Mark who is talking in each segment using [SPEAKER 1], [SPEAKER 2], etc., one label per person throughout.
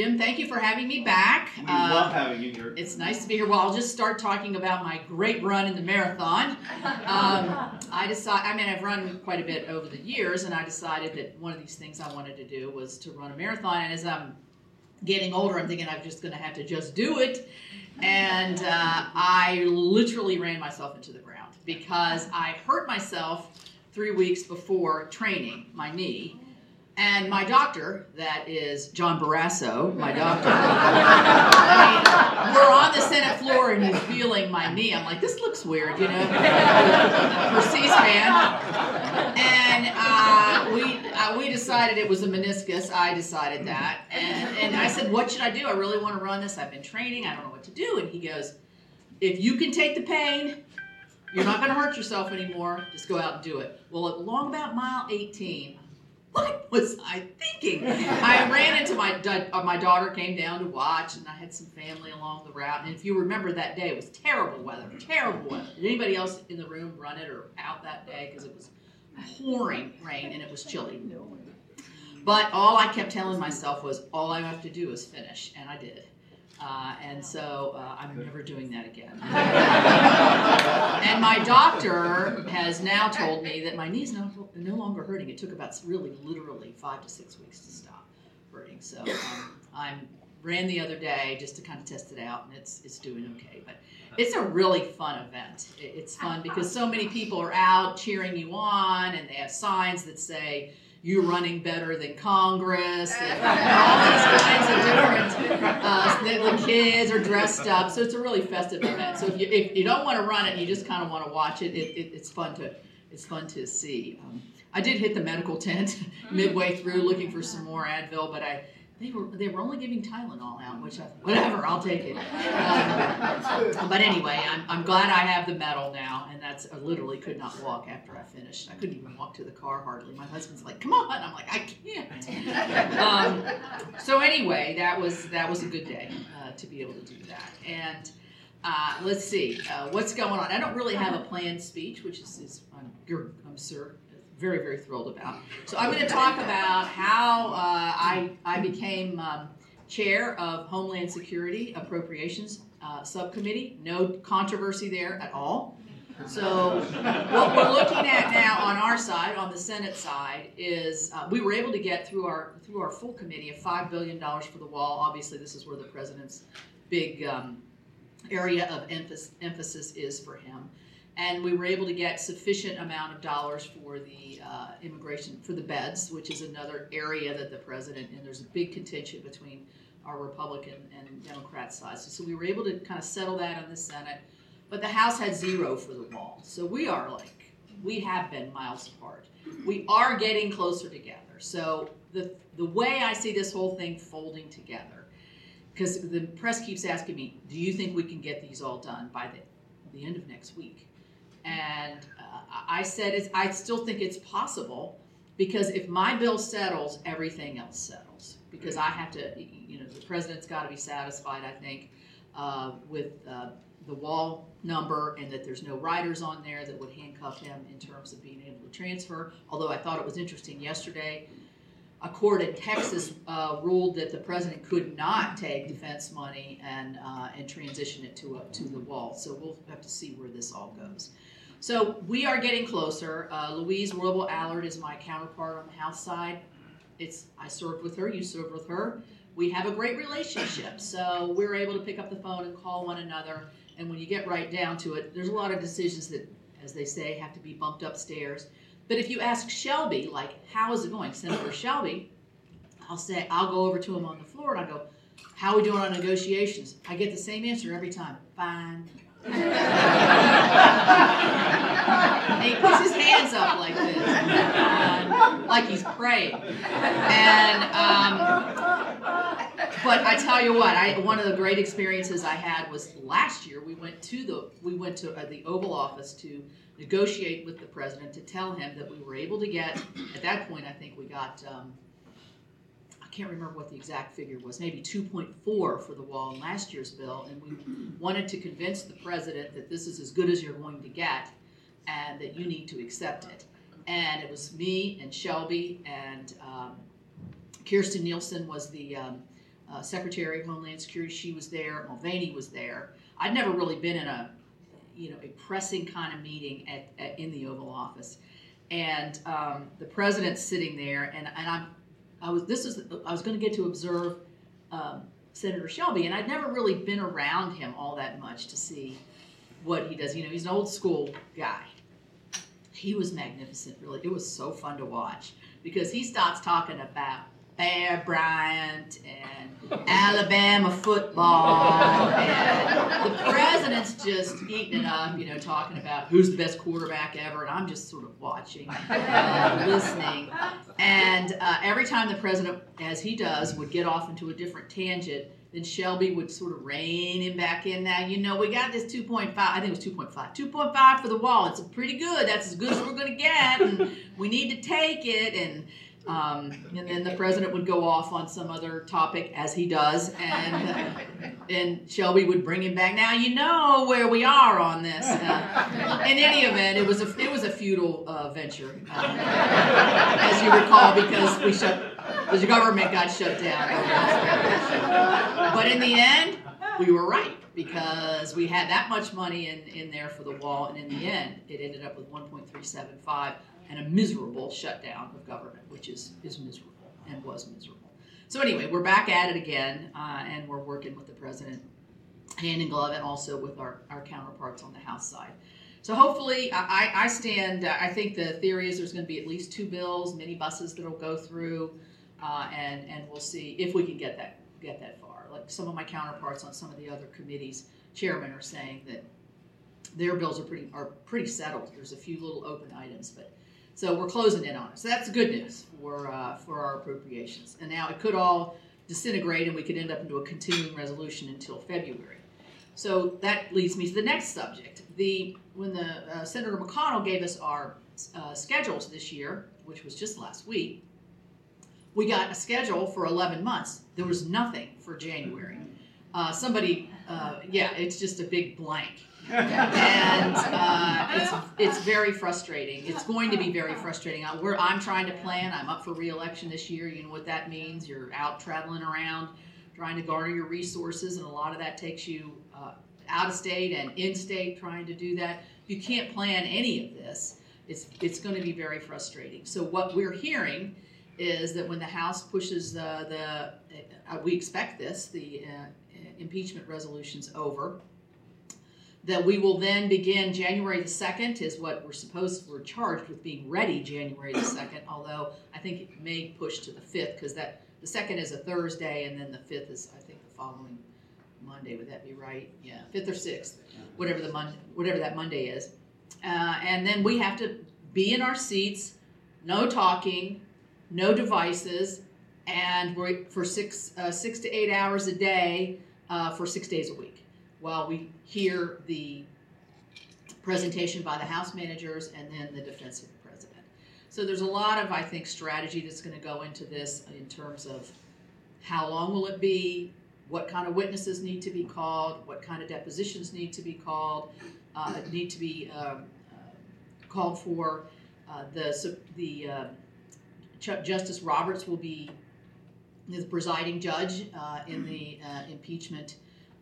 [SPEAKER 1] Jim, thank you for having me back.
[SPEAKER 2] We
[SPEAKER 1] Uh,
[SPEAKER 2] love having you here.
[SPEAKER 1] It's nice to be here. Well, I'll just start talking about my great run in the marathon. Um, I decided, I mean, I've run quite a bit over the years, and I decided that one of these things I wanted to do was to run a marathon. And as I'm getting older, I'm thinking I'm just going to have to just do it. And uh, I literally ran myself into the ground because I hurt myself three weeks before training my knee. And my doctor, that is John Barrasso, my doctor, I mean, we're on the Senate floor and he's feeling my knee. I'm like, this looks weird, you know, for C-SPAN. And uh, we uh, we decided it was a meniscus. I decided that, and and I said, what should I do? I really want to run this. I've been training. I don't know what to do. And he goes, if you can take the pain, you're not going to hurt yourself anymore. Just go out and do it. Well, along about mile 18, what was I thinking? I ran into my da- uh, my daughter came down to watch, and I had some family along the route. And if you remember that day, it was terrible weather, terrible weather. Did anybody else in the room run it or out that day because it was pouring rain and it was chilly? But all I kept telling myself was, all I have to do is finish, and I did. Uh, and so uh, I'm never doing that again. and my doctor has now told me that my knee's no, no longer hurting. It took about really, literally five to six weeks to stop hurting. So um, I'm ran the other day just to kind of test it out, and it's it's doing okay. But it's a really fun event. It- It's fun because so many people are out cheering you on, and they have signs that say you're running better than Congress, and all these kinds of different. Uh, the, kids are dressed up, so it's a really festive event. So if you if you don't want to run it, you just kind of want to watch it. It, it. It's fun to it's fun to see. Um, I did hit the medical tent midway through looking for some more Advil, but I they were they were only giving Tylenol out, which I, whatever I'll take it. Um, but anyway, I'm, I'm glad I have the medal now, and that's I literally could not walk after I finished. I couldn't even walk to the car hardly. My husband's like, "Come on," I'm like, "I can't." Um, so anyway, that was that was a good day uh, to be able to do that. And uh, let's see uh, what's going on. I don't really have a planned speech, which is, is I'm, I'm sure very very thrilled about. So I'm going to talk about how uh, I I became um, chair of Homeland Security Appropriations uh, Subcommittee. No controversy there at all. So what we're looking at now on our side, on the Senate side, is uh, we were able to get through our through our full committee of five billion dollars for the wall. Obviously, this is where the president's big um, area of emphasis, emphasis is for him. And we were able to get sufficient amount of dollars for the uh, immigration for the beds, which is another area that the president and there's a big contention between our Republican and Democrat sides. So we were able to kind of settle that on the Senate, but the House had zero for the wall. So we are like we have been miles apart. We are getting closer together. So the the way I see this whole thing folding together, because the press keeps asking me, do you think we can get these all done by the, the end of next week? And uh, I said, it's, I still think it's possible because if my bill settles, everything else settles. Because I have to, you know, the president's got to be satisfied, I think, uh, with uh, the wall number and that there's no riders on there that would handcuff him in terms of being able to transfer. Although I thought it was interesting yesterday, a court in Texas uh, ruled that the president could not take defense money and uh, and transition it to a, to the wall. So we'll have to see where this all goes. So we are getting closer. Uh, Lucille Roybal Allard is my counterpart on the House side. It's I served with her, you served with her. We have a great relationship, so we're able to pick up the phone and call one another. And when you get right down to it, there's a lot of decisions that, as they say, have to be bumped upstairs. But if you ask Shelby, like, how is it going, Senator Shelby, I'll say, I'll go over to him on the floor and I go, how are we doing on negotiations? I get the same answer every time. Fine. And he puts his hands up like this, and, like he's praying. And um, but I tell you what, I one of the great experiences I had was last year. We went to the we went to uh, the Oval Office to negotiate with the president to tell him that we were able to get. At that point, I think we got. Um, can't remember what the exact figure was, maybe 2.4 for the wall in last year's bill, and we wanted to convince the president that this is as good as you're going to get, and that you need to accept it. And it was me and Shelby and um, Kirstjen Nielsen was the um, uh, Secretary of Homeland Security, she was there. Mulvaney was there. I'd never really been in a, you know, a pressing kind of meeting at, at in the Oval Office, and um, the president's sitting there, and, and I'm, I was this is I was going to get to observe um, Senator Shelby, and I'd never really been around him all that much to see what he does. You know, he's an old school guy. He was magnificent, really. It was so fun to watch because he starts talking about Bear Bryant and Alabama football, and the president's just eating it up, you know, talking about who's the best quarterback ever, and I'm just sort of watching, uh, listening, and uh, every time the president, as he does, would get off into a different tangent, then Shelby would sort of rein him back in. Now, you know, we got this 2.5, I think it was 2.5, 2.5 for the wall. It's pretty good. That's as good as we're going to get, and we need to take it, and um, and then the president would go off on some other topic, as he does, and and Shelby would bring him back. Now you know where we are on this. Uh, in any event, it was a it was a futile uh, venture, um, as you recall, because we shut the government got shut down. But in the end, we were right because we had that much money in, in there for the wall, and in the end, it ended up with 1.375 and a miserable shutdown of government, which is, is miserable and was miserable. So anyway, we're back at it again, uh, and we're working with the president hand in glove, and also with our, our counterparts on the House side. So hopefully, I, I stand. I think the theory is there's going to be at least two bills, minibuses that'll go through, uh, and and we'll see if we can get that get that far. Like some of my counterparts on some of the other committees, chairmen are saying that their bills are pretty are pretty settled. There's a few little open items, but so we're closing in on it. So that's good news for uh, for our appropriations. And now it could all disintegrate, and we could end up into a continuing resolution until February. So that leads me to the next subject. The when the uh, Senator McConnell gave us our uh, schedules this year, which was just last week, we got a schedule for 11 months. There was nothing for January. Uh, somebody, uh, yeah, it's just a big blank and uh, it's it's very frustrating. It's going to be very frustrating. I, we're, I'm trying to plan. I'm up for reelection this year. You know what that means? You're out traveling around, trying to garner your resources, and a lot of that takes you uh, out of state and in state trying to do that. You can't plan any of this. It's it's going to be very frustrating. So what we're hearing is that when the House pushes the the uh, we expect this the uh, impeachment resolutions over that we will then begin January the 2nd is what we're supposed, we're charged with being ready January the 2nd, although I think it may push to the 5th because that, the 2nd is a Thursday and then the 5th is, I think, the following Monday. Would that be right? Yeah, 5th or 6th, whatever the Mon- whatever that Monday is. Uh, and then we have to be in our seats, no talking, no devices, and we're for six, uh, six to eight hours a day uh, for six days a week while we hear the presentation by the House managers and then the defense of the president. So there's a lot of, I think, strategy that's going to go into this in terms of how long will it be, what kind of witnesses need to be called, what kind of depositions need to be called, uh, need to be um, uh, called for. Uh, the the uh, Justice Roberts will be the presiding judge uh, in the uh, impeachment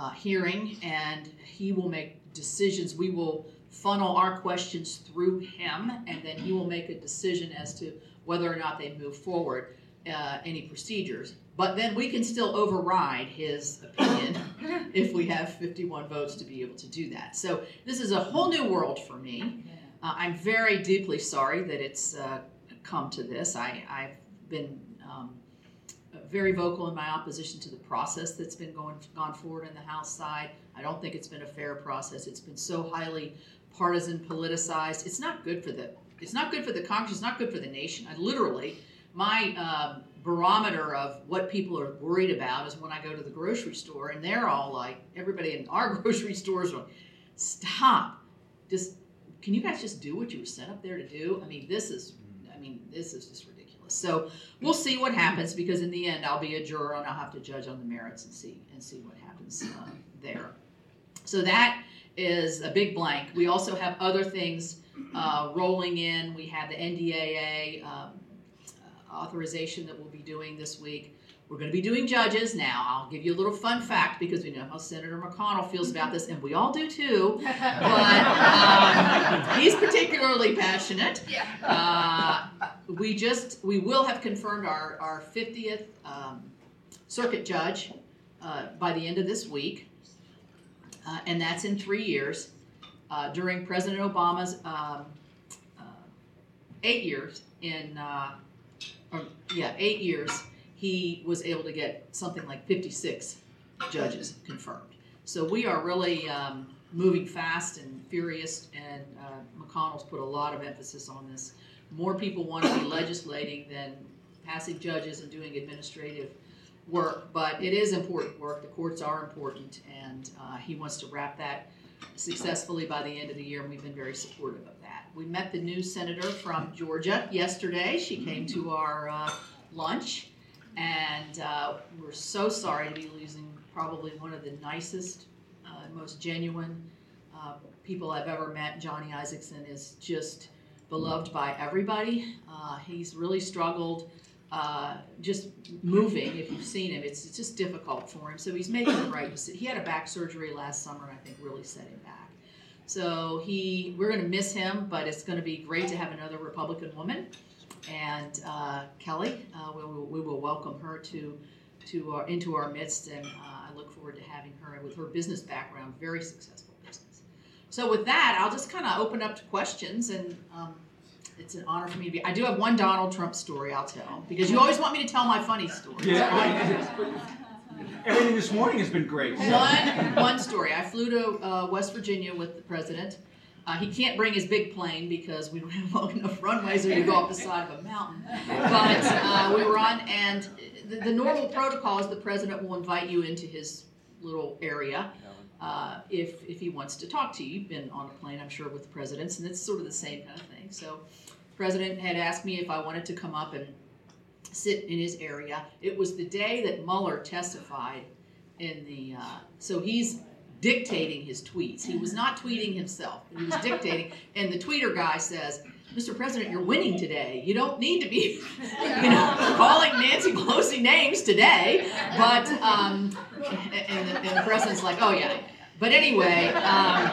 [SPEAKER 1] uh, hearing, and he will make decisions. We will funnel our questions through him, and then he will make a decision as to whether or not they move forward uh, any procedures. But then we can still override his opinion if we have 51 votes to be able to do that. So this is a whole new world for me. Uh, I'm very deeply sorry that it's uh, come to this. I, have been um, very vocal in my opposition to the process that's been going gone forward in the House side. I don't think it's been a fair process. It's been so highly partisan, politicized. It's not good for the it's not good for the Congress. It's not good for the nation. I literally my um, barometer of what people are worried about is when I go to the grocery store and they're all like everybody in our grocery stores are like, stop just can you guys just do what you were set up there to do? I mean this is I mean this is just. So we'll see what happens because in the end, I'll be a juror and I'll have to judge on the merits and see and see what happens uh, there. So that is a big blank. We also have other things uh, rolling in. We have the NDAA um, uh, authorization that we'll be doing this week. We're going to be doing judges now. I'll give you a little fun fact because we know how Senator McConnell feels about this, and we all do too. But um, he's particularly passionate.
[SPEAKER 2] Yeah.
[SPEAKER 1] Uh, we just we will have confirmed our our 50th um, circuit judge uh, by the end of this week, uh, and that's in three years. Uh, during President Obama's um, uh, eight years in, uh, or, yeah, eight years, he was able to get something like 56 judges confirmed. So we are really um, moving fast and furious, and uh, McConnell's put a lot of emphasis on this. More people want to be legislating than passing judges and doing administrative work, but it is important work. The courts are important, and uh, he wants to wrap that successfully by the end of the year, and we've been very supportive of that. We met the new senator from Georgia yesterday. She came to our uh, lunch, and uh, we're so sorry to be losing probably one of the nicest, uh, most genuine uh, people I've ever met. Johnny Isakson is just beloved by everybody. Uh, he's really struggled uh, just moving. If you've seen him, it's, it's just difficult for him. So he's making the right decision. He had a back surgery last summer, I think really set him back. So he, we're going to miss him, but it's going to be great to have another Republican woman. And uh, Kelly, uh, we, will, we will welcome her to to our, into our midst, and uh, I look forward to having her with her business background, very successful. So with that, I'll just kind of open up to questions, and um, it's an honor for me to be. I do have one Donald Trump story I'll tell because you always want me to tell my funny stories.
[SPEAKER 3] Yeah. Everything this morning has been great. so-
[SPEAKER 1] One, one story. I flew to uh, West Virginia with the president. Uh, he can't bring his big plane because we don't have long enough runways or you go up the side of a mountain. But uh, we were on, and the, the normal protocol is the president will invite you into his little area uh, if, if he wants to talk to you. You've been on a plane, I'm sure, with the presidents, and it's sort of the same kind of thing. So, president had asked me if I wanted to come up and sit in his area. It was the day that Mueller testified in the, uh, so he's dictating his tweets. He was not tweeting himself, he was dictating. And the tweeter guy says, Mr. President, you're winning today. You don't need to be, you know, calling Nancy Pelosi names today. But, um, and, the, and the president's like, oh yeah. But anyway, um,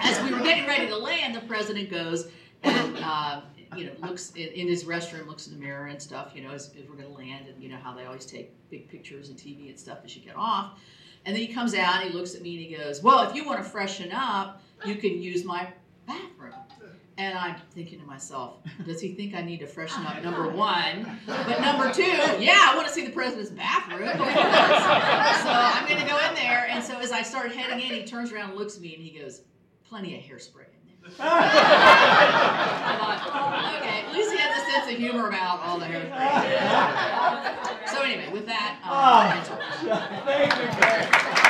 [SPEAKER 1] as we were getting ready to land, the president goes and, uh, you know, looks in, in his restroom, looks in the mirror and stuff, you know, as, as we're going to land, and you know how they always take big pictures and TV and stuff as you get off. And then he comes out and he looks at me and he goes, Well, if you want to freshen up, you can use my bathroom. And I'm thinking to myself, does he think I need to freshen up? Number one. But number two, yeah, I want to see the president's bathroom. So I'm going to go in there. And so as I start heading in, he turns around and looks at me and he goes, Plenty of hairspray in there. I thought, okay, at least he has a sense of humor about all the hairspray. So anyway, with that, um, I interrupt.
[SPEAKER 3] Thank you, Greg.